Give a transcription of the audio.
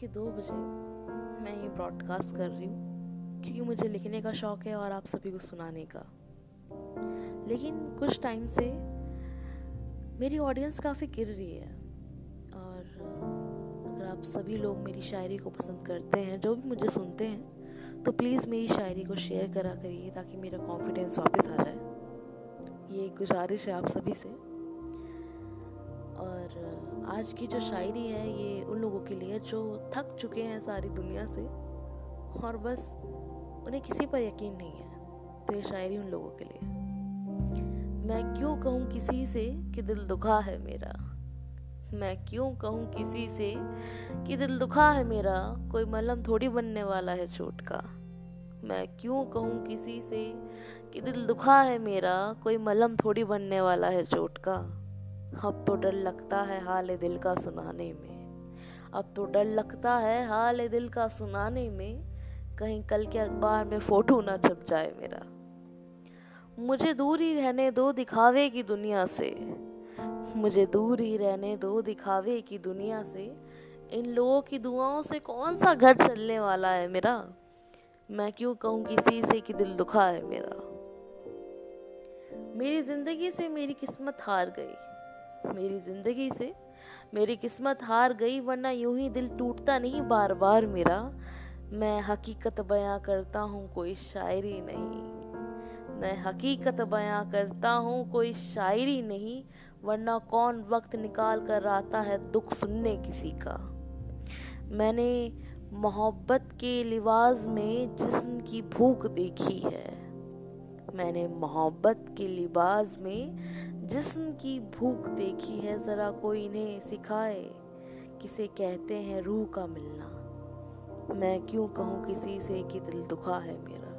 के दो बजे मैं ये ब्रॉडकास्ट कर रही हूँ, क्योंकि मुझे लिखने का शौक़ है और आप सभी को सुनाने का। लेकिन कुछ टाइम से मेरी ऑडियंस काफ़ी गिर रही है, और अगर आप सभी लोग मेरी शायरी को पसंद करते हैं, जो भी मुझे सुनते हैं तो प्लीज़ मेरी शायरी को शेयर करा करिए, ताकि मेरा कॉन्फिडेंस वापस आ जाए। ये गुजारिश है आप सभी से। और आज की जो शायरी है, ये उन के लिए जो थक चुके हैं सारी दुनिया से, और बस उन्हें किसी पर यकीन नहीं है तो ये शायरी उन लोगों के लिए। मैं क्यों कहूँ किसी से कि दिल दुखा है मेरा? मैं क्यों कहूँ किसी से कि दिल दुखा है मेरा? कोई मलम थोड़ी बनने वाला है चोट का। मैं क्यों कहूँ किसी से कि दिल दुखा है मेरा? कोई मलम थोड़ी बनने वाला है चोट का। अब तो डर लगता है हाल दिल का सुनाने में। अब तो डर लगता है हाल दिल का सुनाने में। कहीं कल के अखबार में फ़ोटो ना छप जाए मेरा। मुझे दूर ही रहने दो दिखावे की दुनिया से। मुझे दूर ही रहने दो दिखावे की दुनिया से। इन लोगों की दुआओं से कौन सा घर चलने वाला है मेरा? मैं क्यों कहूँ किसी से कि दिल दुखा है मेरा? मेरी ज़िंदगी से मेरी किस्मत हार गई। मेरी ज़िंदगी से। मेरी किस्मत हार गई, वरना यूँ ही दिल टूटता नहीं। बार बार मेरा, मैं हकीकत बयां करता हूँ, कोई शायरी नहीं। मैं हकीकत बयां करता हूँ, कोई शायरी नहीं। वरना कौन वक्त निकाल कर आता है दुख सुनने किसी का। मैंने मोहब्बत के लिबास में जिस्म की भूख देखी है। मैंने मोहब्बत के लिबास में जिस्म की भूख देखी है, ज़रा कोई इन्हें सिखाए किसे कहते हैं रूह का मिलना। मैं क्यों कहूँ किसी से कि दिल दुखा है मेरा?